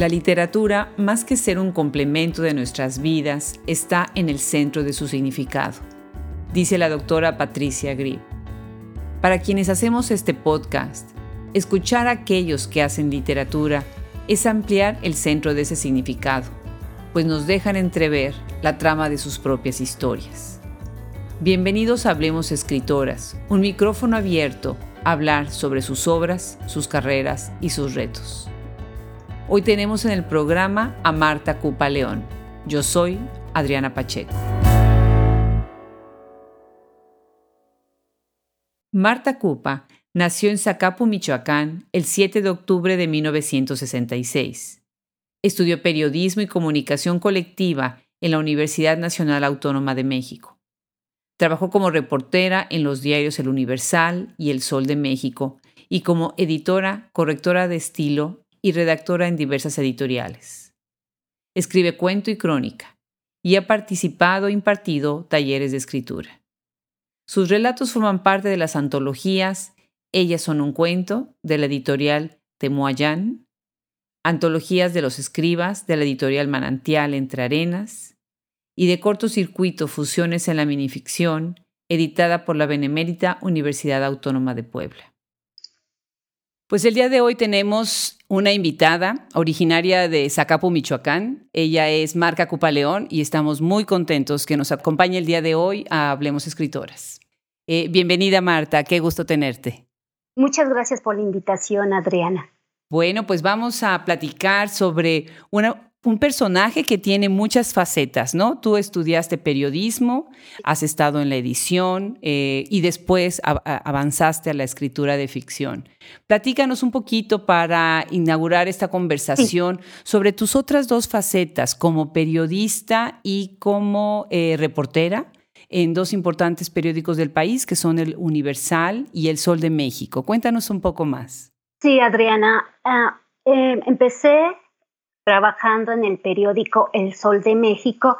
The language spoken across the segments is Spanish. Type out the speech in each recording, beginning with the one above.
La literatura, más que ser un complemento de nuestras vidas, está en el centro de su significado, dice la doctora Patricia Grip. Para quienes hacemos este podcast, escuchar a aquellos que hacen literatura es ampliar el centro de ese significado, pues nos dejan entrever la trama de sus propias historias. Bienvenidos a Hablemos Escritoras, un micrófono abierto a hablar sobre sus obras, sus carreras y sus retos. Hoy tenemos en el programa a Marta Cupa León. Yo soy Adriana Pacheco. Marta Cupa nació en Zacapu, Michoacán, el 7 de octubre de 1966. Estudió periodismo y comunicación colectiva en la Universidad Nacional Autónoma de México. Trabajó como reportera en los diarios El Universal y El Sol de México y como editora, correctora de estilo y redactora en diversas editoriales. Escribe cuento y crónica y ha participado e impartido talleres de escritura. Sus relatos forman parte de las antologías Ellas son un cuento de la editorial Temuayán, antologías de los escribas de la editorial Manantial Entre Arenas y de cortocircuito Fusiones en la minificción, editada por la Benemérita Universidad Autónoma de Puebla. Pues el día de hoy tenemos una invitada originaria de Zacapu, Michoacán. Ella es Marca Cupaleón y estamos muy contentos que nos acompañe el día de hoy a Hablemos Escritoras. Eh, bienvenida Marta, qué gusto tenerte. Muchas gracias por la invitación, Adriana. Bueno, pues vamos a platicar sobre una, un personaje que tiene muchas facetas, ¿no? Tú estudiaste periodismo, has estado en la edición eh, y después avanzaste a la escritura de ficción. Platícanos un poquito para inaugurar esta conversación sobre tus otras dos facetas, como periodista y como eh, reportera en dos importantes periódicos del país, que son el Universal y el Sol de México. Cuéntanos un poco más. Sí, Adriana. Ah, eh, empecé trabajando en el periódico El Sol de México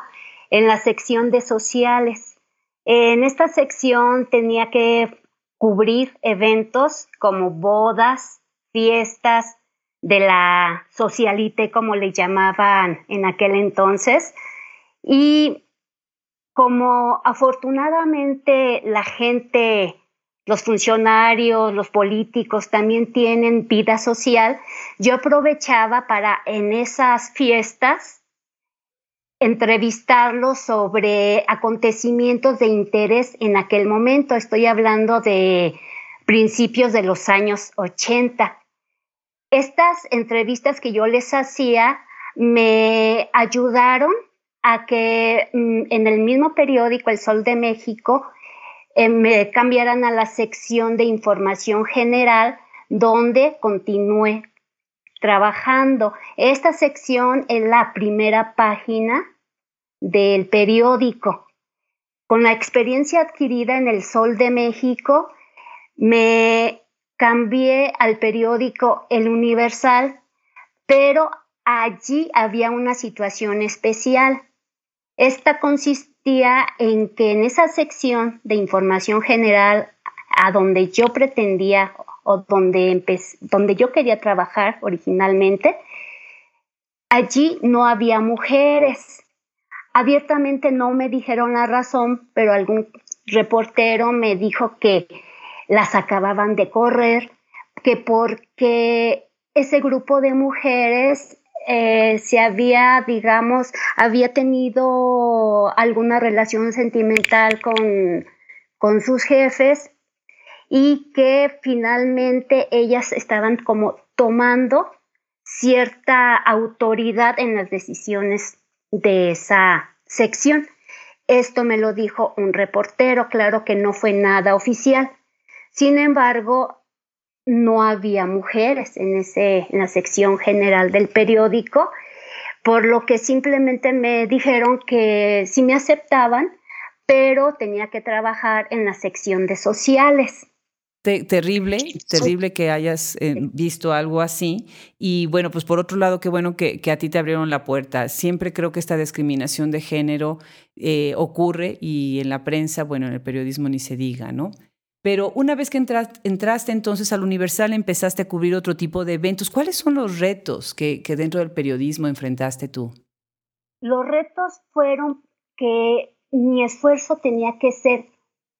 en la sección de sociales. En esta sección tenía que cubrir eventos como bodas, fiestas de la socialite, como le llamaban en aquel entonces. Y como afortunadamente la gente los funcionarios, los políticos también tienen vida social, yo aprovechaba para en esas fiestas entrevistarlos sobre acontecimientos de interés en aquel momento. Estoy hablando de principios de los años 80. Estas entrevistas que yo les hacía me ayudaron a que mm, en el mismo periódico El Sol de México eh, me cambiaran a la sección de información general donde continúe trabajando. Esta sección es la primera página del periódico. Con la experiencia adquirida en el Sol de México, me cambié al periódico El Universal, pero allí había una situación especial. Esta en que en esa sección de información general a donde yo pretendía o donde, donde yo quería trabajar originalmente, allí no había mujeres. Abiertamente no me dijeron la razón, pero algún reportero me dijo que las acababan de correr, que porque ese grupo de mujeres eh, se había, digamos, había tenido alguna relación sentimental con, con sus jefes y que finalmente ellas estaban como tomando cierta autoridad en las decisiones de esa sección. Esto me lo dijo un reportero, claro que no fue nada oficial. Sin embargo, no había mujeres en, ese, en la sección general del periódico, por lo que simplemente me dijeron que sí me aceptaban, pero tenía que trabajar en la sección de sociales. terrible, terrible que hayas eh, visto algo así. Y bueno, pues por otro lado, qué bueno que, a ti te abrieron la puerta. Siempre creo que esta discriminación de género eh, ocurre y en la prensa, bueno, en el periodismo ni se diga, ¿no? Pero una vez que entraste, entonces al Universal empezaste a cubrir otro tipo de eventos. ¿Cuáles son los retos que, que dentro del periodismo enfrentaste tú? Los retos fueron que mi esfuerzo tenía que ser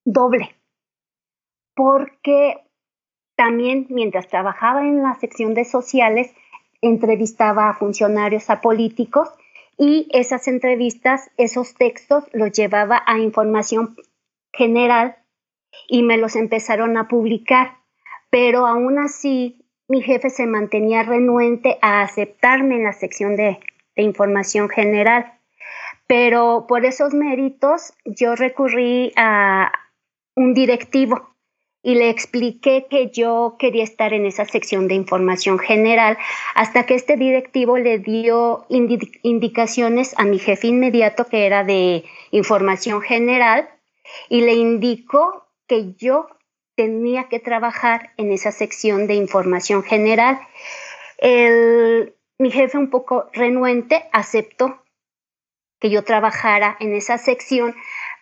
doble, porque también mientras trabajaba en la sección de sociales, entrevistaba a funcionarios, a políticos, y esas entrevistas, esos textos los llevaba a información general y me los empezaron a publicar. Pero aún así, mi jefe se mantenía renuente a aceptarme en la sección de, información general. Pero por esos méritos yo recurrí a un directivo y le expliqué que yo quería estar en esa sección de información general hasta que este directivo le dio indicaciones a mi jefe inmediato que era de información general y le indicó que yo tenía que trabajar en esa sección de información general. mi jefe un poco renuente aceptó que yo trabajara en esa sección,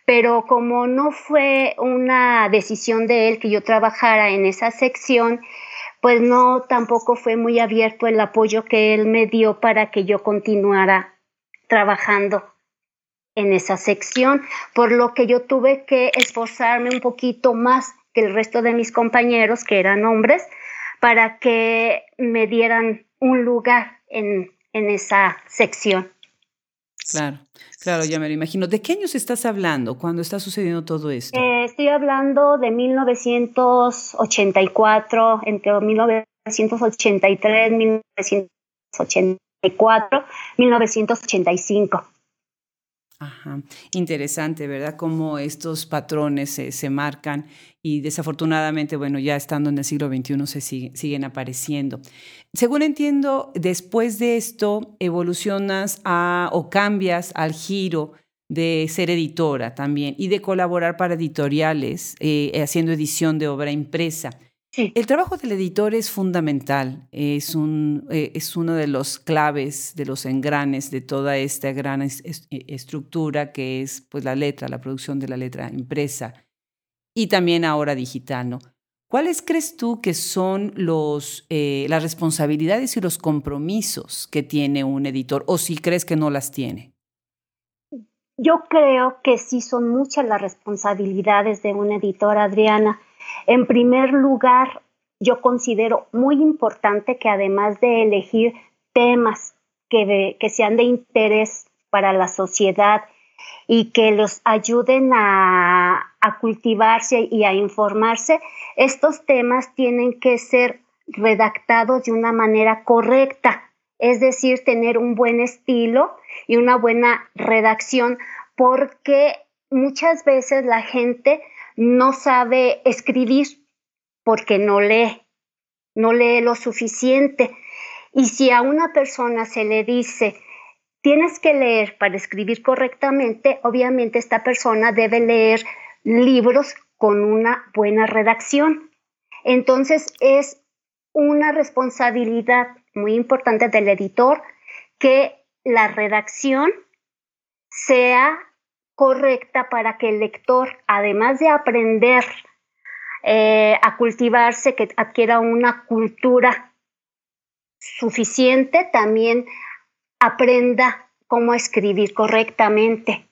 pero como no fue una decisión de él que yo trabajara en esa sección, pues no tampoco fue muy abierto el apoyo que él me dio para que yo continuara trabajando en esa sección, por lo que yo tuve que esforzarme un poquito más que el resto de mis compañeros, que eran hombres, para que me dieran un lugar en, en esa sección. Claro, claro, ya me lo imagino. ¿De qué años estás hablando cuando está sucediendo todo esto? Eh, estoy hablando de 1984, entre 1983, 1984, 1985. Ajá. Interesante, ¿verdad? Cómo estos patrones se, marcan y desafortunadamente, bueno, ya estando en el siglo XXI se siguen apareciendo. Según entiendo, después de esto evolucionas o cambias al giro de ser editora también y de colaborar para editoriales eh, haciendo edición de obra impresa. El trabajo del editor es fundamental, es, un, eh, es uno de los claves, de los engranes de toda esta gran e, estructura que es pues, la letra, la producción de la letra impresa y también ahora digital. ¿Cuáles crees tú que son los, eh, las responsabilidades y los compromisos que tiene un editor o si crees que no las tiene? Yo creo que sí son muchas las responsabilidades de un editor, Adriana. En primer lugar, yo considero muy importante que además de elegir temas que, sean de interés para la sociedad y que los ayuden a, cultivarse y a informarse, estos temas tienen que ser redactados de una manera correcta, es decir, tener un buen estilo y una buena redacción, porque muchas veces la gente no sabe escribir porque no lee, no lee lo suficiente. Y si a una persona se le dice, tienes que leer para escribir correctamente, obviamente esta persona debe leer libros con una buena redacción. Entonces es una responsabilidad muy importante del editor que la redacción sea correcta para que el lector, además de aprender eh, a cultivarse, que adquiera una cultura suficiente, también aprenda cómo escribir correctamente.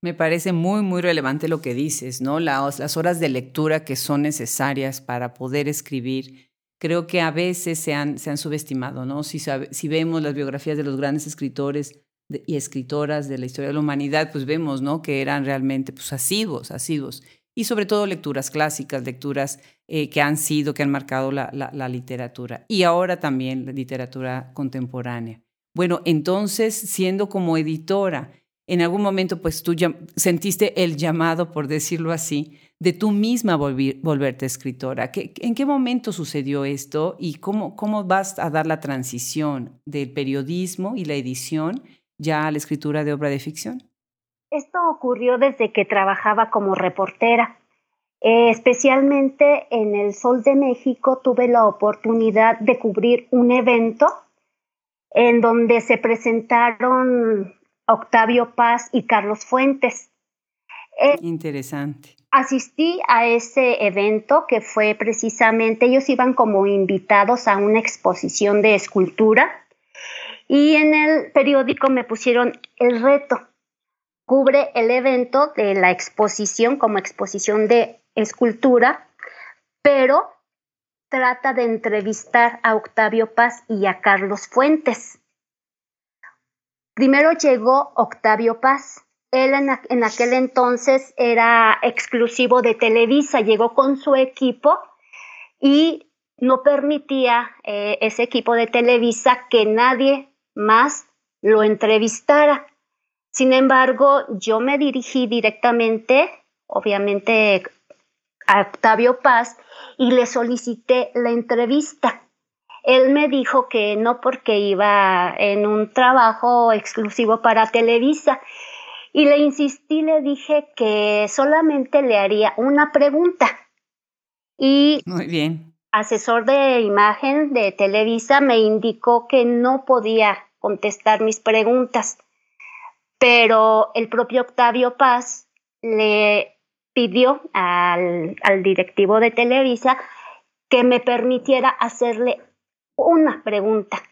Me parece muy, muy relevante lo que dices, ¿no? Las, las horas de lectura que son necesarias para poder escribir. Creo que a veces se han, se han subestimado, ¿no? Si, si vemos las biografías de los grandes escritores, y escritoras de la historia de la humanidad, pues vemos, ¿no? Que eran realmente, pues, asiduos. Y sobre todo lecturas clásicas, lecturas eh, que han sido, que han marcado la, la, literatura. Y ahora también la literatura contemporánea. Bueno, entonces, siendo como editora, en algún momento, pues tú sentiste el llamado, por decirlo así, de tú misma volverte escritora. ¿En qué momento sucedió esto y cómo, cómo vas a dar la transición del periodismo y la edición ya a la escritura de obra de ficción? Esto ocurrió desde que trabajaba como reportera. Eh, especialmente en el Sol de México tuve la oportunidad de cubrir un evento en donde se presentaron Octavio Paz y Carlos Fuentes. Eh, Interesante. Asistí a ese evento que fue precisamente, ellos iban como invitados a una exposición de escultura y en el periódico me pusieron el reto. Cubre el evento de la exposición como exposición de escultura, pero trata de entrevistar a Octavio Paz y a Carlos Fuentes. Primero llegó Octavio Paz. Él en, aquel entonces era exclusivo de Televisa, llegó con su equipo y no permitía eh, ese equipo de Televisa que nadie más lo entrevistara. Sin embargo, yo me dirigí directamente, obviamente, a Octavio Paz y le solicité la entrevista. Él me dijo que no porque iba en un trabajo exclusivo para Televisa y le insistí, le dije que solamente le haría una pregunta. Y Muy bien. asesor de imagen de Televisa me indicó que no podía contestar mis preguntas, pero el propio Octavio Paz le pidió al, al directivo de Televisa que me permitiera hacerle una pregunta.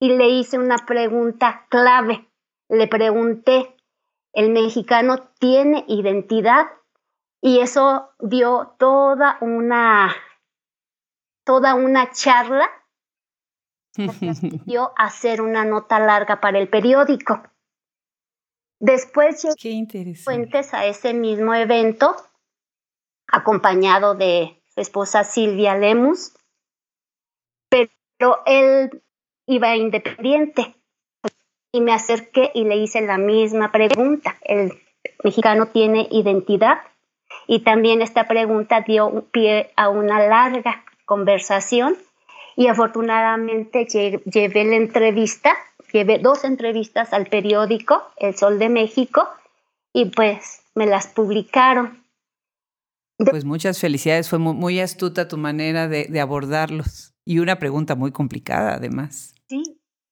Y le hice una pregunta clave. Le pregunté, ¿el mexicano tiene identidad? Y eso dio toda una, toda una charla. Dio hacer una nota larga para el periódico. Después Qué Fuentes a ese mismo evento, acompañado de su esposa Silvia Lemus, pero él iba independiente. Y me acerqué y le hice la misma pregunta. ¿El mexicano tiene identidad? Y también esta pregunta dio pie a una larga conversación y afortunadamente llevé la entrevista llevé dos entrevistas al periódico El Sol de México y pues me las publicaron. Pues muchas felicidades, fue muy, astuta tu manera de, abordarlos y una pregunta muy complicada además. Sí,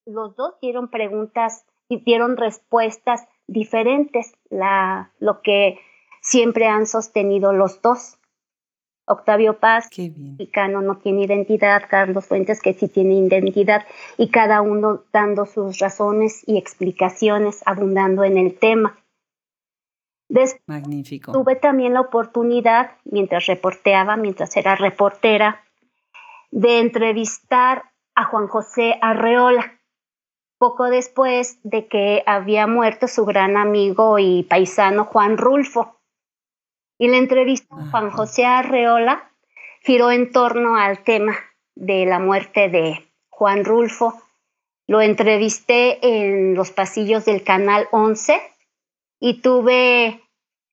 los dos dieron preguntas y dieron respuestas diferentes, la, lo que siempre han sostenido los dos. Octavio Paz, mexicano, no tiene identidad, Carlos Fuentes, que sí tiene identidad, y cada uno dando sus razones y explicaciones, abundando en el tema. Magnífico. Tuve también la oportunidad, mientras reporteaba, mientras era reportera, de entrevistar a Juan José Arreola, poco después de que había muerto su gran amigo y paisano Juan Rulfo. Y la entrevista a Juan José Arreola giró en torno al tema de la muerte de Juan Rulfo. Lo entrevisté en los pasillos del Canal 11 y tuve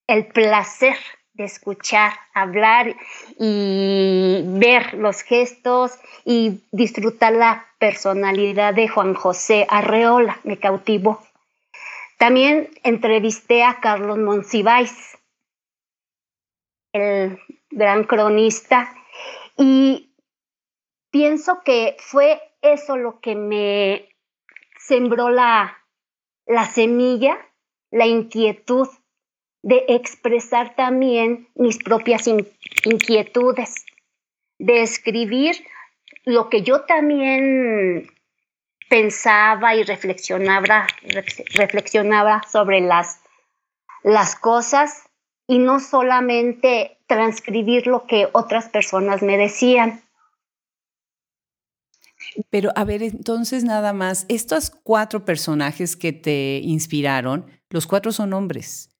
el placer de escuchar, hablar y ver los gestos y disfrutar la personalidad de Juan José Arreola. Me cautivó. También entrevisté a Carlos Monsiváis el gran cronista, y pienso que fue eso lo que me sembró la, la semilla, la inquietud de expresar también mis propias inquietudes, de escribir lo que yo también pensaba y reflexionaba, sobre las cosas y no solamente transcribir lo que otras personas me decían. Pero a ver, entonces nada más, estos cuatro personajes que te inspiraron, los cuatro son hombres.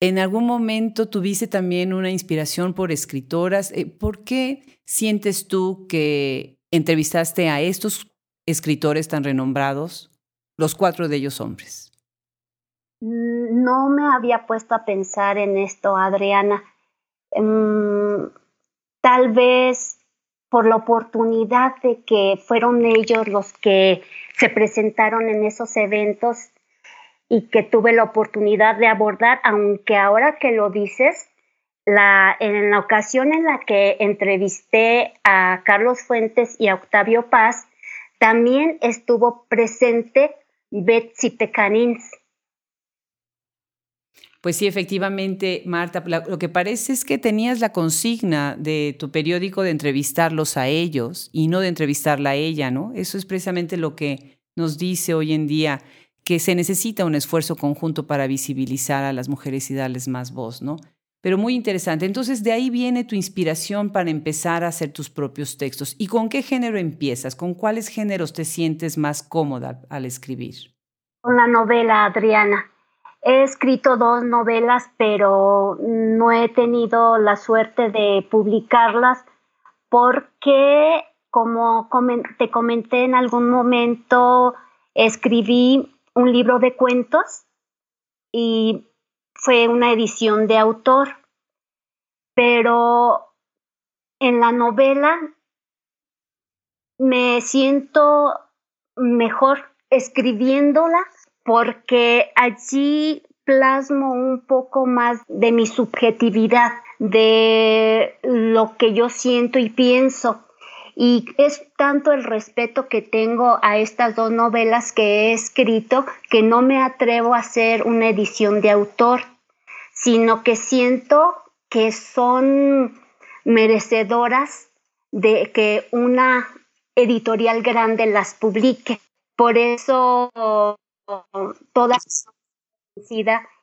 ¿En algún momento tuviste también una inspiración por escritoras? Eh, ¿Por qué sientes tú que entrevistaste a estos escritores tan renombrados, los cuatro de ellos hombres? Mm, no me había puesto a pensar en esto, Adriana. Mm, tal vez por la oportunidad de que fueron ellos los que se presentaron en esos eventos y que tuve la oportunidad de abordar, aunque ahora que lo dices, la, en la ocasión en la que entrevisté a Carlos Fuentes y a Octavio Paz, también estuvo presente Betsy Pecanins Pues sí, efectivamente, Marta, lo que parece es que tenías la consigna de tu periódico de entrevistarlos a ellos y no de entrevistarla a ella, ¿no? Eso es precisamente lo que nos dice hoy en día que se necesita un esfuerzo conjunto para visibilizar a las mujeres y darles más voz, ¿no? Pero muy interesante. Entonces, de ahí viene tu inspiración para empezar a hacer tus propios textos. ¿Y con qué género empiezas? ¿Con cuáles géneros te sientes más cómoda al escribir? Con la novela, Adriana. He escrito dos novelas, pero no he tenido la suerte de publicarlas porque, como te comenté en algún momento, escribí un libro de cuentos y fue una edición de autor, pero en la novela me siento mejor escribiéndola porque allí plasmo un poco más de mi subjetividad, de lo que yo siento y pienso. Y es tanto el respeto que tengo a estas dos novelas que he escrito que no me atrevo a hacer una edición de autor, sino que siento que son merecedoras de que una editorial grande las publique. Por eso todas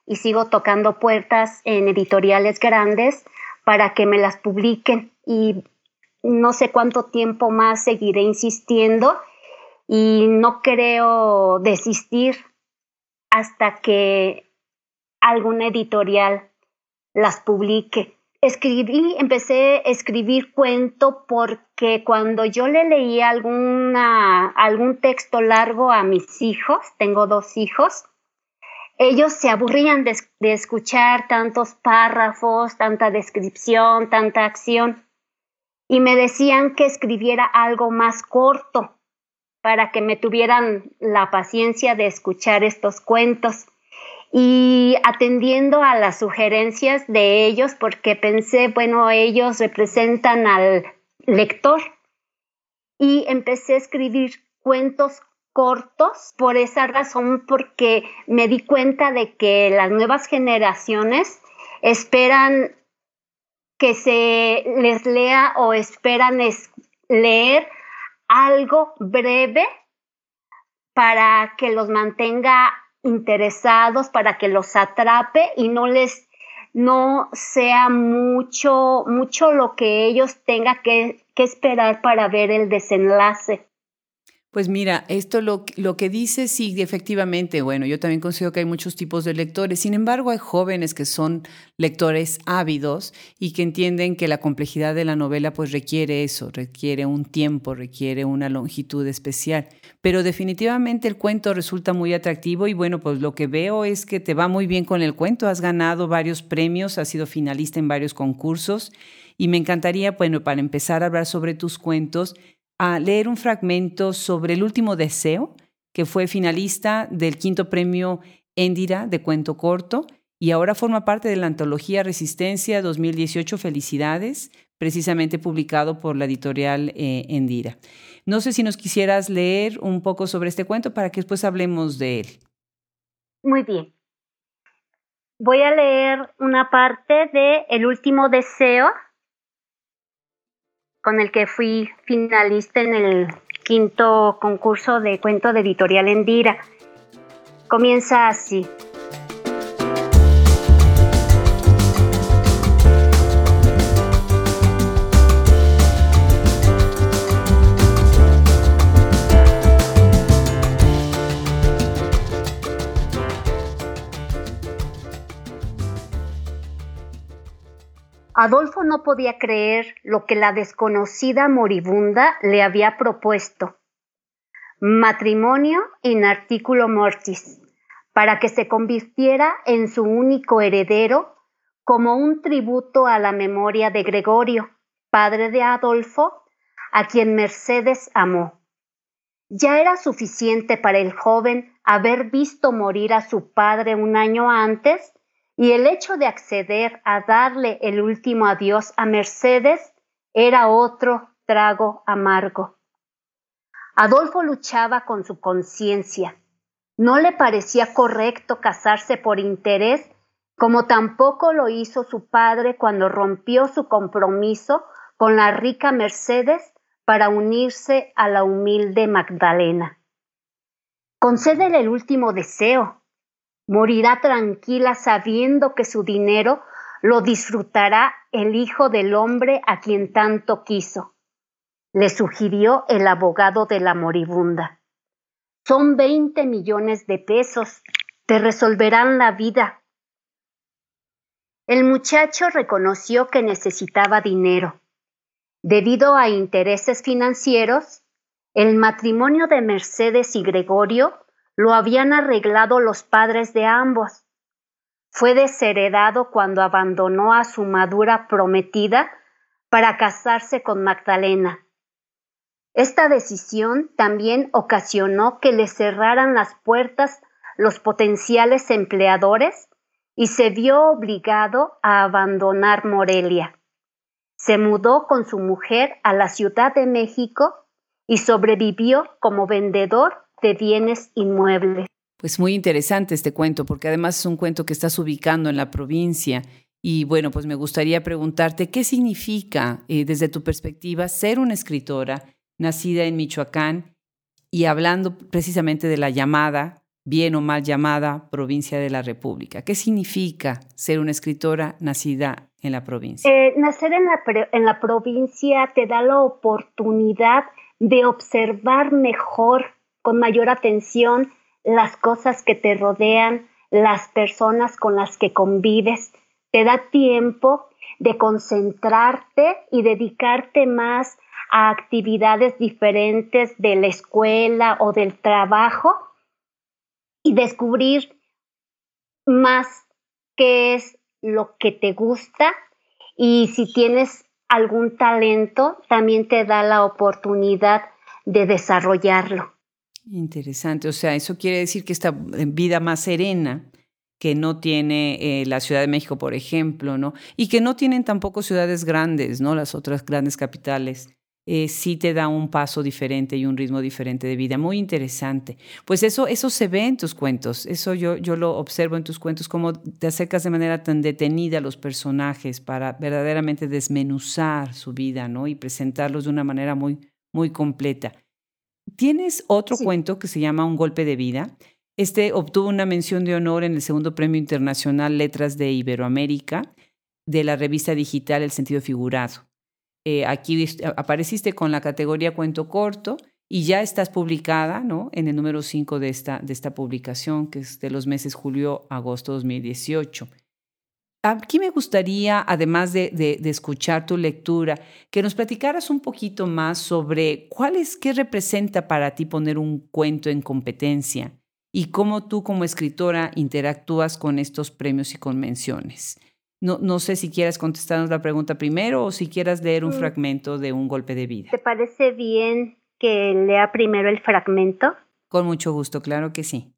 y sigo tocando puertas en editoriales grandes para que me las publiquen y no sé cuánto tiempo más seguiré insistiendo y no creo desistir hasta que alguna editorial las publique. Escribí, empecé a escribir cuento porque cuando yo le leía algún texto largo a mis hijos, tengo dos hijos, ellos se aburrían de escuchar tantos párrafos, tanta descripción, tanta acción y me decían que escribiera algo más corto para que me tuvieran la paciencia de escuchar estos cuentos. Y atendiendo a las sugerencias de ellos, porque pensé, bueno, ellos representan al lector, y empecé a escribir cuentos cortos por esa razón, porque me di cuenta de que las nuevas generaciones esperan que se les lea o esperan leer algo breve para que los mantenga interesados, para que los atrape y no les no sea mucho mucho lo que ellos tengan que, que esperar para ver el desenlace. Pues mira, esto lo, lo, que dice, sí, efectivamente, bueno, yo también considero que hay muchos tipos de lectores, sin embargo hay jóvenes que son lectores ávidos y que entienden que la complejidad de la novela pues requiere eso, requiere un tiempo, requiere una longitud especial, pero definitivamente el cuento resulta muy atractivo y bueno, pues lo que veo es que te va muy bien con el cuento, has ganado varios premios, has sido finalista en varios concursos y me encantaría, bueno, para empezar a hablar sobre tus cuentos, a leer un fragmento sobre El último deseo, que fue finalista del quinto premio Endira de cuento corto y ahora forma parte de la antología Resistencia 2018 Felicidades, precisamente publicado por la editorial eh, Endira. No sé si nos quisieras leer un poco sobre este cuento para que después hablemos de él. Muy bien. Voy a leer una parte de El último deseo con el que fui finalista en el quinto concurso de cuento de editorial Endira. Comienza así. Adolfo no podía creer lo que la desconocida moribunda le había propuesto. Matrimonio in articulo mortis, para que se convirtiera en su único heredero como un tributo a la memoria de Gregorio, padre de Adolfo, a quien Mercedes amó. Ya era suficiente para el joven haber visto morir a su padre un año antes y el hecho de acceder a darle el último adiós a Mercedes era otro trago amargo. Adolfo luchaba con su conciencia. No le parecía correcto casarse por interés como tampoco lo hizo su padre cuando rompió su compromiso con la rica Mercedes para unirse a la humilde Magdalena. Concédele el último deseo. Morirá tranquila sabiendo que su dinero lo disfrutará el Hijo del Hombre a quien tanto quiso, le sugirió el abogado de la moribunda. Son veinte millones de pesos, te resolverán la vida. El muchacho reconoció que necesitaba dinero. Debido a intereses financieros, el matrimonio de Mercedes y Gregorio lo habían arreglado los padres de ambos. Fue desheredado cuando abandonó a su madura prometida para casarse con Magdalena. Esta decisión también ocasionó que le cerraran las puertas los potenciales empleadores y se vio obligado a abandonar Morelia. Se mudó con su mujer a la Ciudad de México y sobrevivió como vendedor de bienes inmuebles. Pues muy interesante este cuento, porque además es un cuento que estás ubicando en la provincia. Y bueno, pues me gustaría preguntarte, ¿qué significa eh, desde tu perspectiva ser una escritora nacida en Michoacán y hablando precisamente de la llamada, bien o mal llamada, provincia de la República? ¿Qué significa ser una escritora nacida en la provincia? Eh, nacer en la, en la provincia te da la oportunidad de observar mejor, con mayor atención, las cosas que te rodean, las personas con las que convives. Te da tiempo de concentrarte y dedicarte más a actividades diferentes de la escuela o del trabajo y descubrir más qué es lo que te gusta y si tienes algún talento, también te da la oportunidad de desarrollarlo. Interesante, o sea, eso quiere decir que esta vida más serena que no tiene eh, la Ciudad de México, por ejemplo, ¿no? Y que no tienen tampoco ciudades grandes, ¿no? Las otras grandes capitales. Eh, sí te da un paso diferente y un ritmo diferente de vida. Muy interesante. Pues eso, eso se ve en tus cuentos. Eso yo, yo lo observo en tus cuentos, cómo te acercas de manera tan detenida a los personajes para verdaderamente desmenuzar su vida, ¿no? Y presentarlos de una manera muy, muy completa. Tienes otro cuento que se llama Un golpe de vida. Este obtuvo una mención de honor en el segundo premio internacional Letras de Iberoamérica de la revista digital El sentido figurado. Eh, aquí apareciste con la categoría cuento corto y ya estás publicada ¿no? en el número 5 de esta, de esta publicación, que es de los meses julio-agosto 2018. Aquí me gustaría, además de, de, escuchar tu lectura, que nos platicaras un poquito más sobre cuál es, qué representa para ti poner un cuento en competencia y cómo tú como escritora interactúas con estos premios y convenciones. No, no sé si quieras contestarnos la pregunta primero o si quieras leer un mm. fragmento de un golpe de vida. ¿Te parece bien que lea primero el fragmento? Con mucho gusto, claro que sí.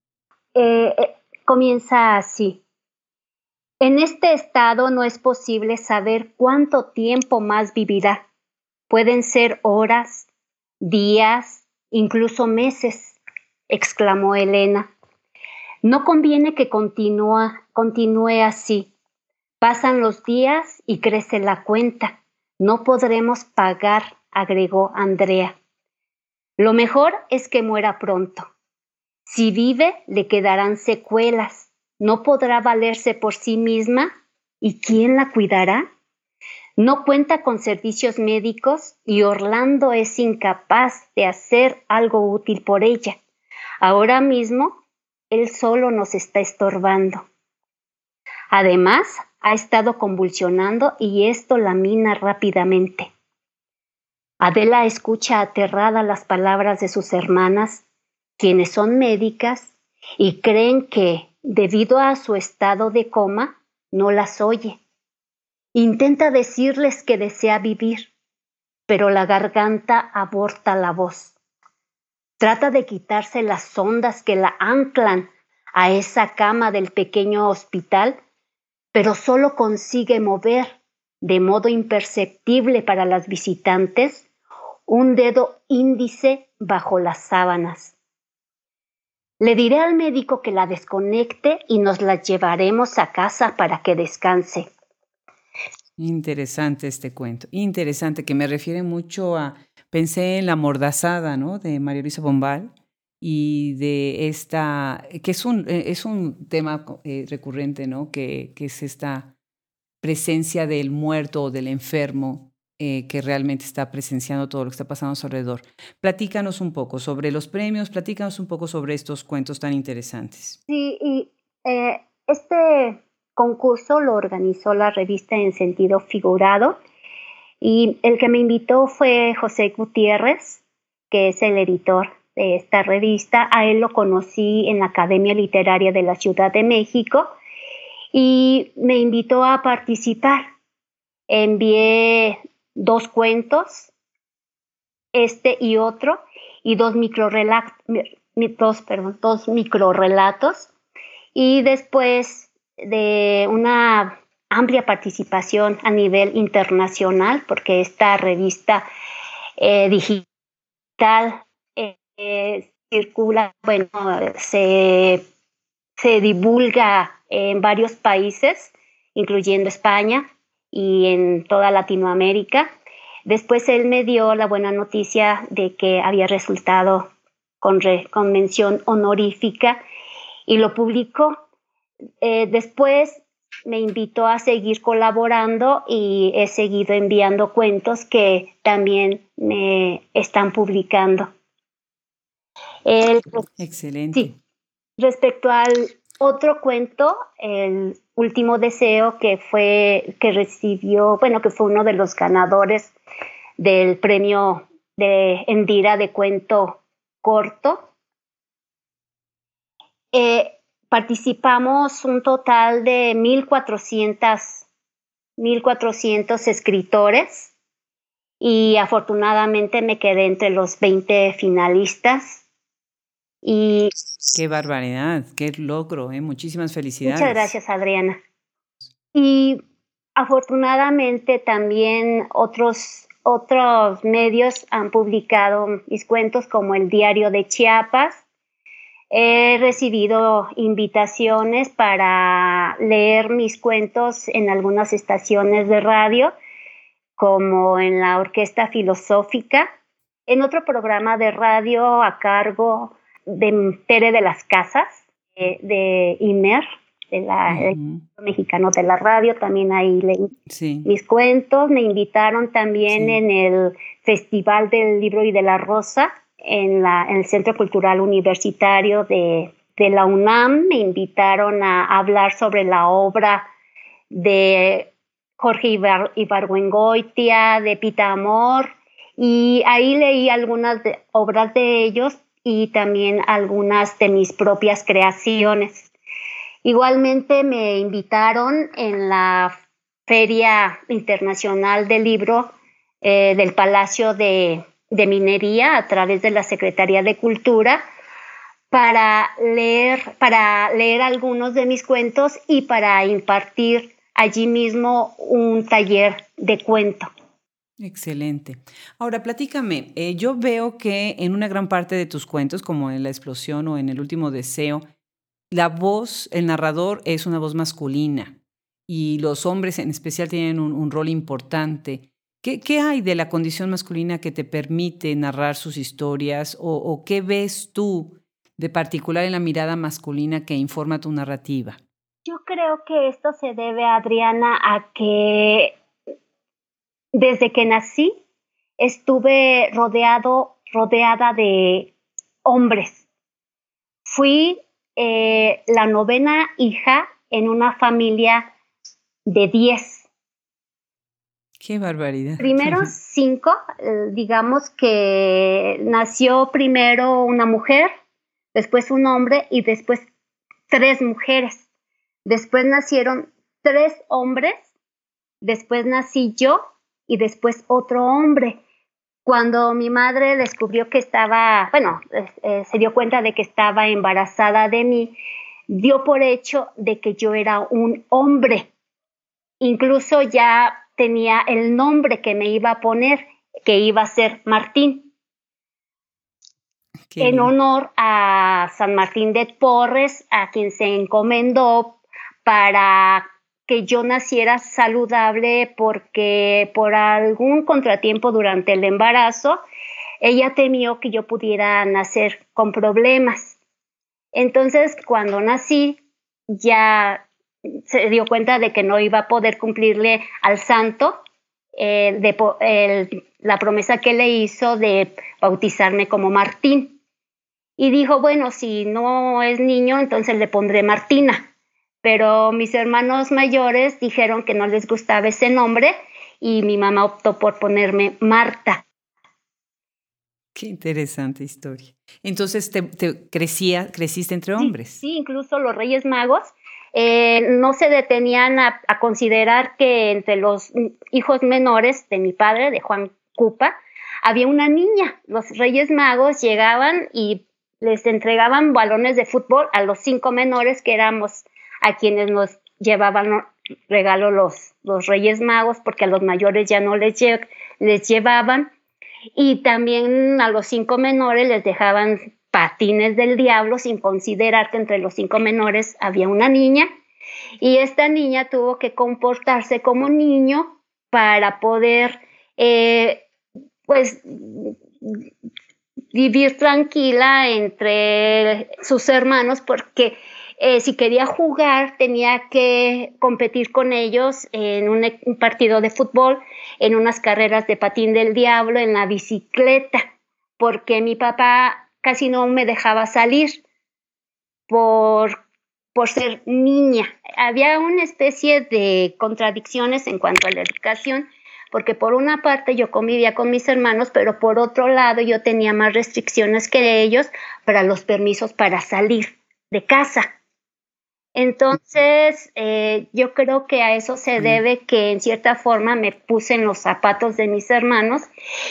Eh, eh, comienza así. En este estado no es posible saber cuánto tiempo más vivirá. Pueden ser horas, días, incluso meses, exclamó Elena. No conviene que continúe así. Pasan los días y crece la cuenta. No podremos pagar, agregó Andrea. Lo mejor es que muera pronto. Si vive, le quedarán secuelas no podrá valerse por sí misma y quién la cuidará. No cuenta con servicios médicos y Orlando es incapaz de hacer algo útil por ella. Ahora mismo, él solo nos está estorbando. Además, ha estado convulsionando y esto la mina rápidamente. Adela escucha aterrada las palabras de sus hermanas, quienes son médicas, y creen que, debido a su estado de coma, no las oye. Intenta decirles que desea vivir, pero la garganta aborta la voz. Trata de quitarse las ondas que la anclan a esa cama del pequeño hospital, pero solo consigue mover, de modo imperceptible para las visitantes, un dedo índice bajo las sábanas. Le diré al médico que la desconecte y nos la llevaremos a casa para que descanse. Interesante este cuento, interesante, que me refiere mucho a, pensé en la mordazada, ¿no? De María Luisa Bombal y de esta, que es un, es un tema eh, recurrente, ¿no? Que, que es esta presencia del muerto o del enfermo eh, que realmente está presenciando todo lo que está pasando a su alrededor. Platícanos un poco sobre los premios, platícanos un poco sobre estos cuentos tan interesantes. Sí, y eh, este concurso lo organizó la revista en sentido figurado y el que me invitó fue José Gutiérrez, que es el editor de esta revista. A él lo conocí en la Academia Literaria de la Ciudad de México y me invitó a participar. Envié dos cuentos, este y otro, y dos microrelatos, dos, perdón, dos microrelatos, y después de una amplia participación a nivel internacional, porque esta revista eh, digital eh, circula, bueno, se, se divulga en varios países, incluyendo España y en toda Latinoamérica. Después él me dio la buena noticia de que había resultado con, mención honorífica y lo publicó. Eh, después me invitó a seguir colaborando y he seguido enviando cuentos que también me están publicando. Excelente. Sí. Respecto al otro cuento, El último deseo, que fue, que recibió, bueno, que fue uno de los ganadores del premio de Endira de cuento corto. Eh, participamos un total de 1.400, 1.400 escritores y afortunadamente me quedé entre los 20 finalistas. Y Qué barbaridad, qué logro, ¿eh? muchísimas felicidades. Muchas gracias, Adriana. Y afortunadamente también otros, otros medios han publicado mis cuentos como el Diario de Chiapas. He recibido invitaciones para leer mis cuentos en algunas estaciones de radio, como en la Orquesta Filosófica, en otro programa de radio a cargo de Tere de las Casas, de INER, de la mexicano de la radio, también ahí leí mis cuentos. Me invitaron también en el Festival del Libro y de la Rosa, en, la, en el Centro Cultural Universitario de, de la UNAM. Me invitaron a hablar sobre la obra de Jorge Ibar, Ibargüengoitia, de Pita Amor, y ahí leí algunas obras de ellos y también algunas de mis propias creaciones. Igualmente me invitaron en la Feria Internacional del Libro eh, del Palacio de, Minería a través de la Secretaría de Cultura para leer, para leer algunos de mis cuentos y para impartir allí mismo un taller de cuento. Excelente. Ahora, platícame, eh, yo veo que en una gran parte de tus cuentos, como en La explosión o en El último deseo, la voz, el narrador es una voz masculina y los hombres en especial tienen un, rol importante. ¿Qué, ¿Qué, hay de la condición masculina que te permite narrar sus historias o qué ves tú de particular en la mirada masculina que informa tu narrativa? Yo creo que esto se debe, Adriana, a que desde que nací estuve rodeado, rodeada de hombres. Fui eh, la novena hija en una familia de diez. Qué barbaridad. Primero cinco, eh, digamos que nació primero una mujer, después un hombre y después tres mujeres. Después nacieron tres hombres, después nací yo y después otro hombre. Cuando mi madre descubrió que estaba, bueno, eh, se dio cuenta de que estaba embarazada de mí, dio por hecho de que yo era un hombre. Incluso ya tenía el nombre que me iba a poner, que iba a ser Martín. en honor a San Martín de Porres, a quien se encomendó para que yo naciera saludable porque por algún contratiempo durante el embarazo, ella temió que yo pudiera nacer con problemas. Entonces, cuando nací, ya se dio cuenta de que no iba a poder cumplirle al santo eh, de, la promesa que le hizo de bautizarme como Martín. Y dijo, bueno, si no es niño, entonces le pondré Martina pero mis hermanos mayores dijeron que no les gustaba ese nombre y mi mamá optó por ponerme Marta. Qué interesante historia. Entonces, ¿te, crecía, creciste entre hombres? Sí, incluso los Reyes Magos eh, no se detenían a, a, considerar que entre los hijos menores de mi padre, de Juan Cupa, había una niña. Los Reyes Magos llegaban y les entregaban balones de fútbol a los cinco menores que éramos a quienes nos llevaban regalo los, los Reyes Magos, porque a los mayores ya no les, les llevaban. Y también a los cinco menores les dejaban patines del diablo sin considerar que entre los cinco menores había una niña. Y esta niña tuvo que comportarse como niño para poder, eh, pues, vivir tranquila entre sus hermanos, porque eh, si quería jugar, tenía que competir con ellos en un, partido de fútbol, en unas carreras de patín del diablo, en la bicicleta, porque mi papá casi no me dejaba salir por, por ser niña. Había una especie de contradicciones en cuanto a la educación, porque por una parte yo convivía con mis hermanos, pero por otro lado yo tenía más restricciones que ellos para los permisos para salir de casa. Entonces, eh, yo creo que a eso se debe que en cierta forma me puse en los zapatos de mis hermanos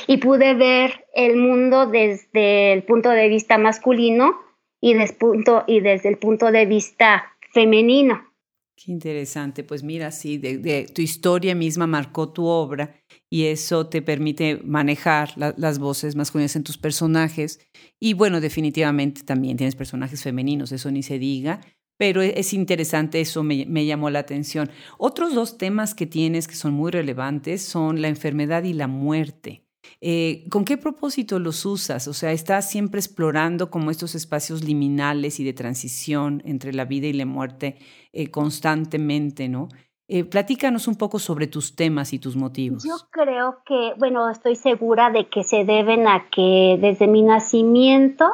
y pude ver el mundo desde el punto de vista masculino y, y desde el punto de vista femenino. Qué interesante, pues mira, sí, de, tu historia misma marcó tu obra y eso te permite manejar las voces masculinas en tus personajes. Y bueno, definitivamente también tienes personajes femeninos, eso ni se diga, pero e-, es interesante, eso me, llamó la atención. Otros dos temas que tienes que son muy relevantes son la enfermedad y la muerte. Eh, ¿Con qué propósito los usas? O sea, estás siempre explorando como estos espacios liminales y de transición entre la vida y la muerte eh, constantemente, ¿no? Eh, platícanos un poco sobre tus temas y tus motivos. Yo creo que, bueno, estoy segura de que se deben a que desde mi nacimiento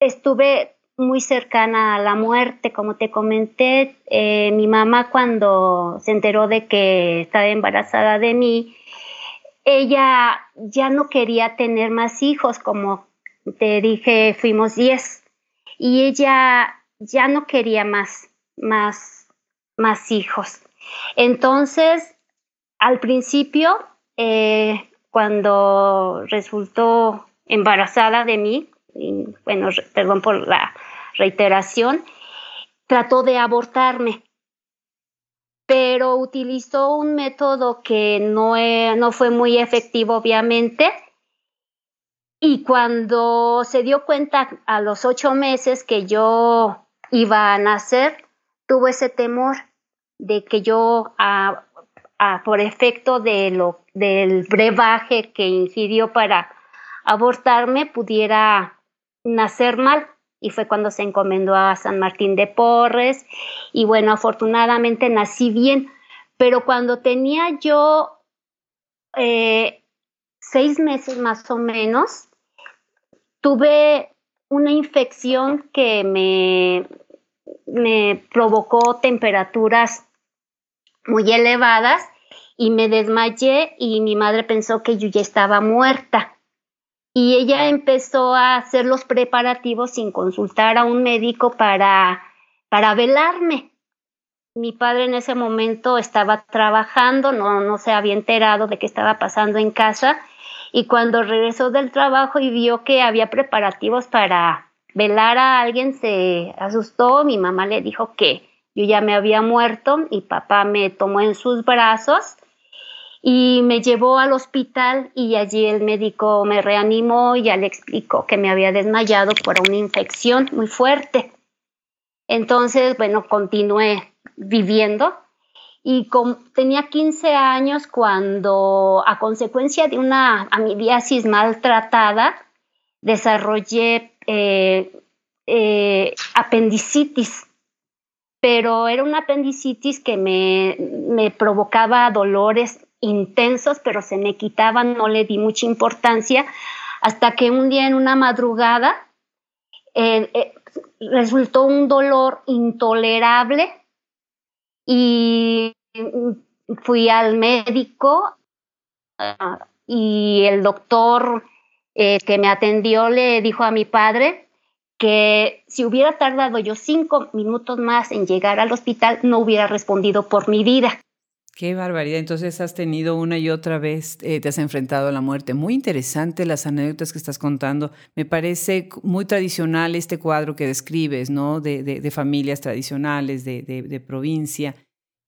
estuve muy cercana a la muerte, como te comenté, eh, mi mamá cuando se enteró de que estaba embarazada de mí, ella ya no quería tener más hijos, como te dije, fuimos 10, y ella ya no quería más, más, más hijos. Entonces, al principio, eh, cuando resultó embarazada de mí, bueno, perdón por la reiteración, trató de abortarme, pero utilizó un método que no, no fue muy efectivo, obviamente. Y cuando se dio cuenta a los ocho meses que yo iba a nacer, tuvo ese temor de que yo, por efecto de lo, del brebaje que incidió para abortarme, pudiera nacer mal y fue cuando se encomendó a San Martín de Porres. Y bueno, afortunadamente nací bien, pero cuando tenía yo eh, seis meses más o menos, tuve una infección que me, me provocó temperaturas muy elevadas y me desmayé y mi madre pensó que yo ya estaba muerta y ella empezó a hacer los preparativos sin consultar a un médico para, para velarme. Mi padre en ese momento estaba trabajando, no, no se había enterado de qué estaba pasando en casa y cuando regresó del trabajo y vio que había preparativos para velar a alguien, se asustó, mi mamá le dijo que yo ya me había muerto y papá me tomó en sus brazos y me llevó al hospital y allí el médico me reanimó y ya le explicó que me había desmayado por una infección muy fuerte. Entonces, bueno, continué viviendo y tenía 15 años cuando a consecuencia de una amibiasis maltratada desarrollé eh, eh, apendicitis pero era una apendicitis que me, me, provocaba dolores intensos, pero se me quitaban, no le di mucha importancia, hasta que un día en una madrugada eh, eh, resultó un dolor intolerable y fui al médico ah, y el doctor eh, que me atendió le dijo a mi padre que si hubiera tardado yo cinco minutos más en llegar al hospital, no hubiera respondido por mi vida. Qué barbaridad. Entonces has tenido una y otra vez, eh, te has enfrentado a la muerte. Muy interesante las anécdotas que estás contando. Me parece muy tradicional este cuadro que describes, ¿no? De, familias tradicionales, de, provincia,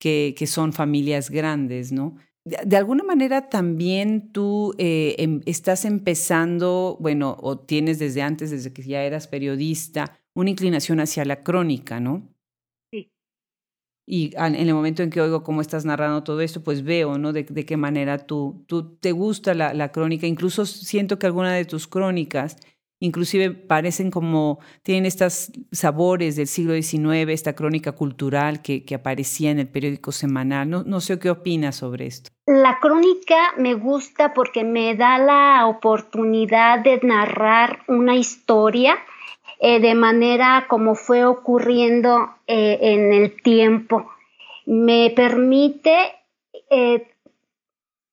que, que, son familias grandes, ¿no? De, alguna manera también tú eh, em, estás empezando, bueno, o tienes desde antes, desde que ya eras periodista, una inclinación hacia la crónica, ¿no? Y en el momento en que oigo cómo estás narrando todo esto, pues veo, ¿no? De, qué manera tú, tú te gusta la, la, crónica. Incluso siento que alguna de tus crónicas, inclusive parecen como, tienen estos sabores del siglo XIX, esta crónica cultural que, que aparecía en el periódico semanal. No, no sé qué opinas sobre esto. La crónica me gusta porque me da la oportunidad de narrar una historia eh, de manera como fue ocurriendo eh, en el tiempo. Me permite eh,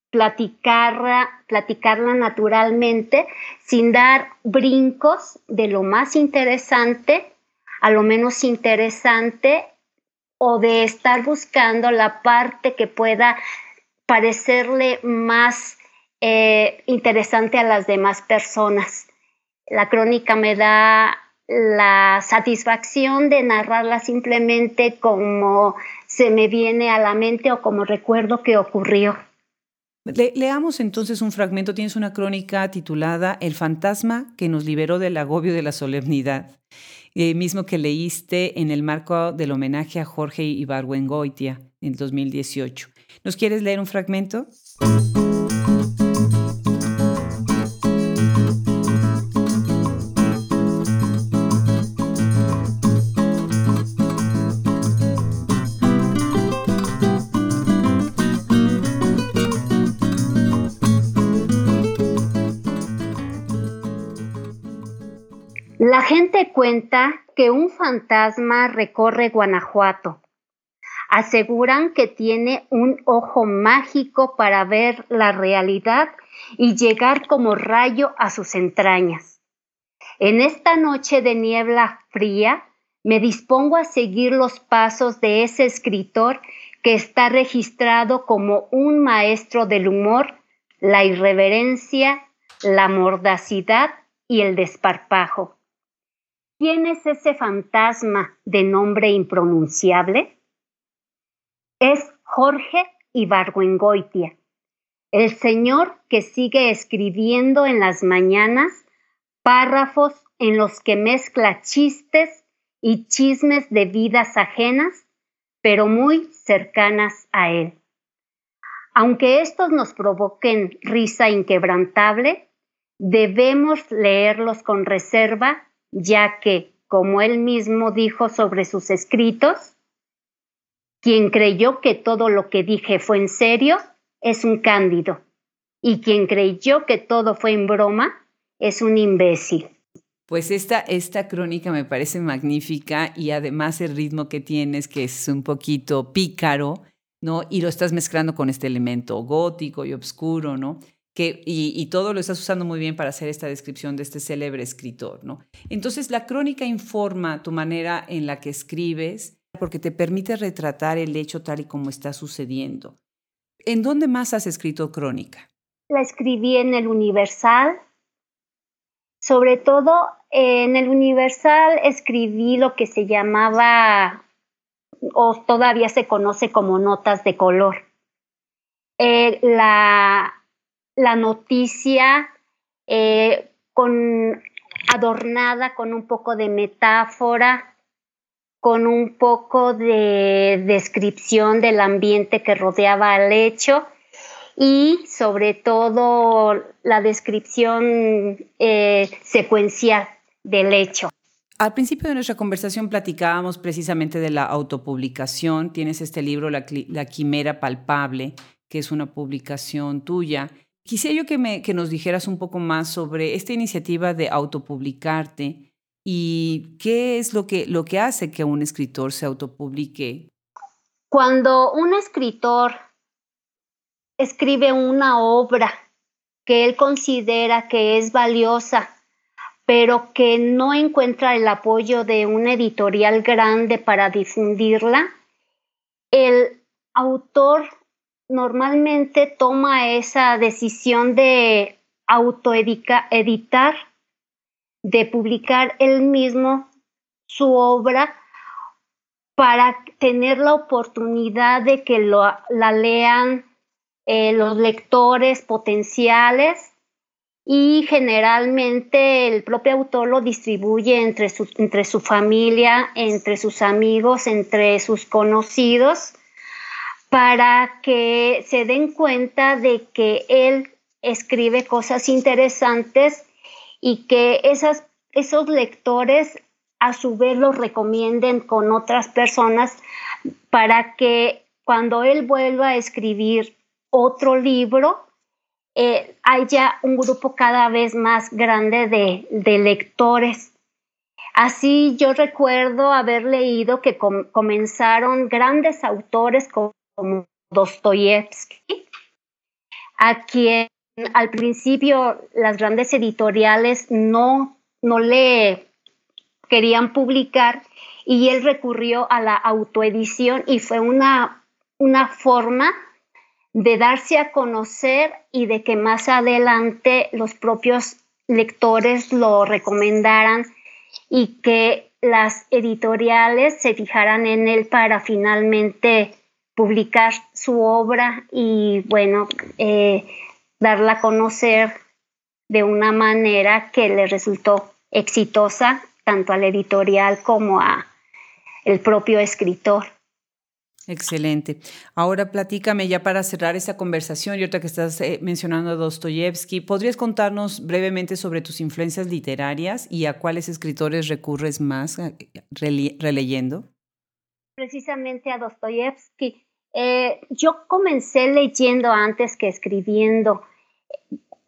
platicarla, platicarla naturalmente sin dar brincos de lo más interesante a lo menos interesante o de estar buscando la parte que pueda parecerle más interesante a las demás personas. La crónica me da la satisfacción de narrarla simplemente como se me viene a la mente o como recuerdo que ocurrió. leamos entonces un fragmento. Tienes una crónica titulada El fantasma que nos liberó del agobio de la solemnidad, eh, mismo que leíste en el marco del homenaje a Jorge Ibargüengoitia en 2018. ¿Nos quieres leer un fragmento? La gente cuenta que un fantasma recorre Guanajuato. Aseguran que tiene un ojo mágico para ver la realidad y llegar como rayo a sus entrañas. En esta noche de niebla fría, me dispongo a seguir los pasos de ese escritor que está registrado como un maestro del humor, la irreverencia, la mordacidad y el desparpajo. ¿Quién es ese fantasma de nombre impronunciable? Es Jorge Ibargüengoitia, el señor que sigue escribiendo en las mañanas párrafos en los que mezcla chistes y chismes de vidas ajenas, pero muy cercanas a él. Aunque estos nos provoquen risa inquebrantable, debemos leerlos con reserva ya que, como él mismo dijo sobre sus escritos, quien creyó que todo lo que dije fue en serio es un cándido, y quien creyó que todo fue en broma es un imbécil. Pues esta, esta crónica me parece magnífica y además el ritmo que tienes, que es un poquito pícaro, ¿no? Y lo estás mezclando con este elemento gótico y oscuro, ¿no? Y, todo lo estás usando muy bien para hacer esta descripción de este célebre escritor, ¿no? Entonces, la crónica informa tu manera en la que escribes porque te permite retratar el hecho tal y como está sucediendo. ¿En dónde más has escrito crónica? La escribí en el Universal. Sobre todo en el Universal escribí lo que se llamaba o todavía se conoce como notas de color eh, la, la, noticia eh, con, adornada con un poco de metáfora, con un poco de descripción del ambiente que rodeaba al hecho y sobre todo la descripción eh, secuencial del hecho. Al principio de nuestra conversación platicábamos precisamente de la autopublicación. Tienes este libro, La, Quimera Palpable, que es una publicación tuya. Quisiera yo que, me, que nos dijeras un poco más sobre esta iniciativa de autopublicarte y qué es lo que, lo que hace que un escritor se autopublique. Cuando un escritor escribe una obra que él considera que es valiosa, pero que no encuentra el apoyo de una editorial grande para difundirla, el autor normalmente toma esa decisión de autoeditar, de publicar él mismo su obra para tener la oportunidad de que la lean eh, los lectores potenciales y generalmente el propio autor lo distribuye entre su, entre su familia, entre sus amigos, entre sus conocidos, para que se den cuenta de que él escribe cosas interesantes y que esos lectores a su vez los recomienden con otras personas para que cuando él vuelva a escribir otro libro, eh, haya un grupo cada vez más grande de, lectores. Así yo recuerdo haber leído que comenzaron grandes autores Dostoyevsky, a quien al principio las grandes editoriales no, no le querían publicar y él recurrió a la autoedición y fue una, una forma de darse a conocer y de que más adelante los propios lectores lo recomendaran y que las editoriales se fijaran en él para finalmente publicar su obra y bueno, eh, darla a conocer de una manera que le resultó exitosa tanto al editorial como a el propio escritor. Excelente. Ahora platícame ya para cerrar esta conversación, y ahorita que estás eh, mencionando a Dostoyevsky, ¿podrías contarnos brevemente sobre tus influencias literarias y a cuáles escritores recurres más eh, releyendo? Precisamente a Dostoyevsky. Eh, yo comencé leyendo antes que escribiendo.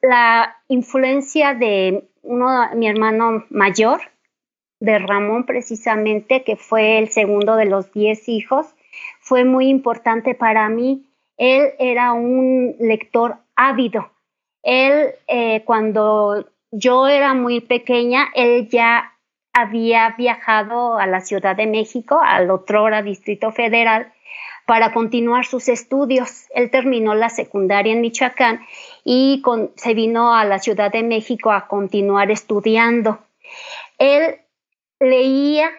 La influencia de uno, mi hermano mayor, de Ramón precisamente, que fue el segundo de los diez hijos, fue muy importante para mí. Él era un lector ávido. Él, eh, cuando yo era muy pequeña, él ya había viajado a la Ciudad de México, al otrora Distrito Federal, para continuar sus estudios. Él terminó la secundaria en Michoacán y se vino a la Ciudad de México a continuar estudiando. Él leía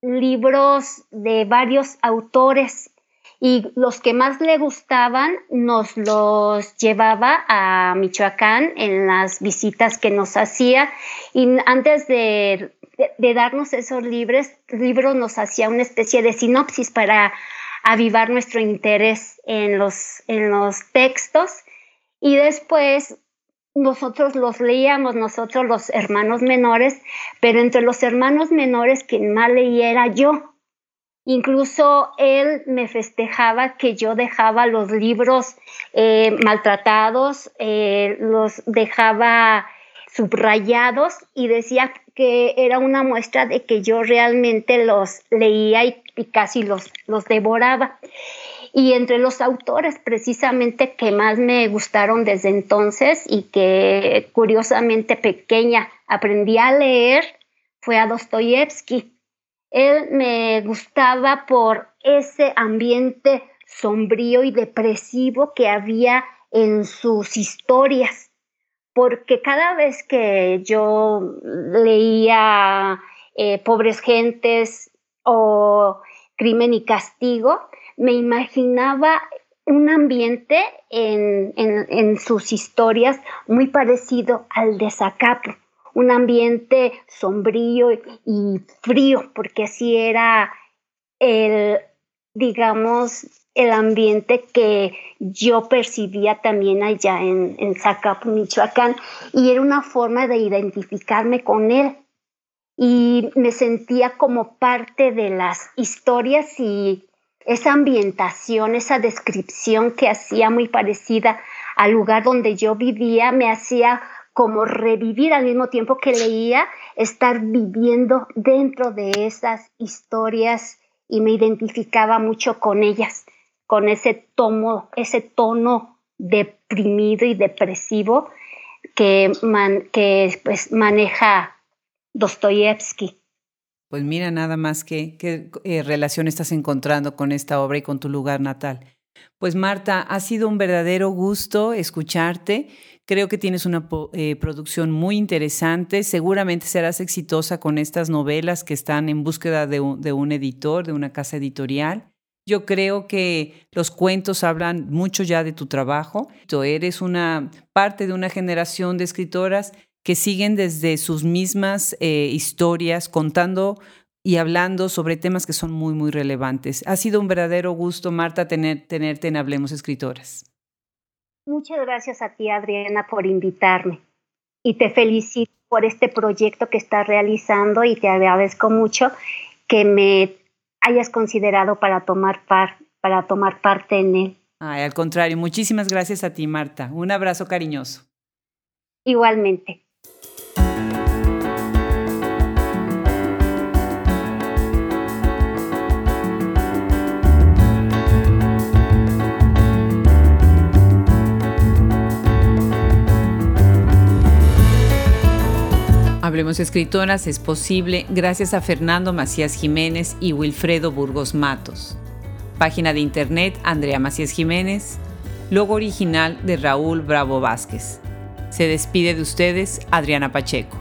libros de varios autores y los que más le gustaban nos los llevaba a Michoacán en las visitas que nos hacía y antes de, darnos esos libros, libros nos hacía una especie de sinopsis para avivar nuestro interés en los, en los textos y después nosotros los leíamos, nosotros los hermanos menores, pero entre los hermanos menores quien más leía era yo. Incluso él me festejaba que yo dejaba los libros eh, maltratados, eh, los dejaba subrayados y decía que era una muestra de que yo realmente los leía y, y casi los, los devoraba. Y entre los autores precisamente que más me gustaron desde entonces y que curiosamente pequeña aprendí a leer fue a Dostoyevsky. Él me gustaba por ese ambiente sombrío y depresivo que había en sus historias, porque cada vez que yo leía eh, Pobres Gentes o Crimen y Castigo, me imaginaba un ambiente en, sus historias muy parecido al de Zacapu, un ambiente sombrío y frío, porque así era el, digamos, el ambiente que yo percibía también allá en, en Zacapu, Michoacán, y era una forma de identificarme con él. Y me sentía como parte de las historias y esa ambientación, esa descripción que hacía muy parecida al lugar donde yo vivía, me hacía como revivir al mismo tiempo que leía, estar viviendo dentro de esas historias y me identificaba mucho con ellas, con ese tomo, ese tono deprimido y depresivo que, pues, maneja Dostoyevsky. Pues mira nada más que qué eh, relación estás encontrando con esta obra y con tu lugar natal. Pues Marta, ha sido un verdadero gusto escucharte. Creo que tienes una eh, producción muy interesante. Seguramente serás exitosa con estas novelas que están en búsqueda de un, editor, de una casa editorial. Yo creo que los cuentos hablan mucho ya de tu trabajo. Tú eres una parte de una generación de escritoras que siguen desde sus mismas eh, historias contando y hablando sobre temas que son muy, muy relevantes. Ha sido un verdadero gusto, Marta, tener, tenerte en Hablemos Escritoras. Muchas gracias a ti, Adriana, por invitarme. Y te felicito por este proyecto que estás realizando y te agradezco mucho que me hayas considerado para tomar, para tomar parte en él. Ay, al contrario, muchísimas gracias a ti, Marta. Un abrazo cariñoso. Igualmente. Hablemos Escritoras es posible gracias a Fernando Macías Jiménez y Wilfredo Burgos Matos. Página de internet Andrea Macías Jiménez. Logo original de Raúl Bravo Vázquez. Se despide de ustedes Adriana Pacheco.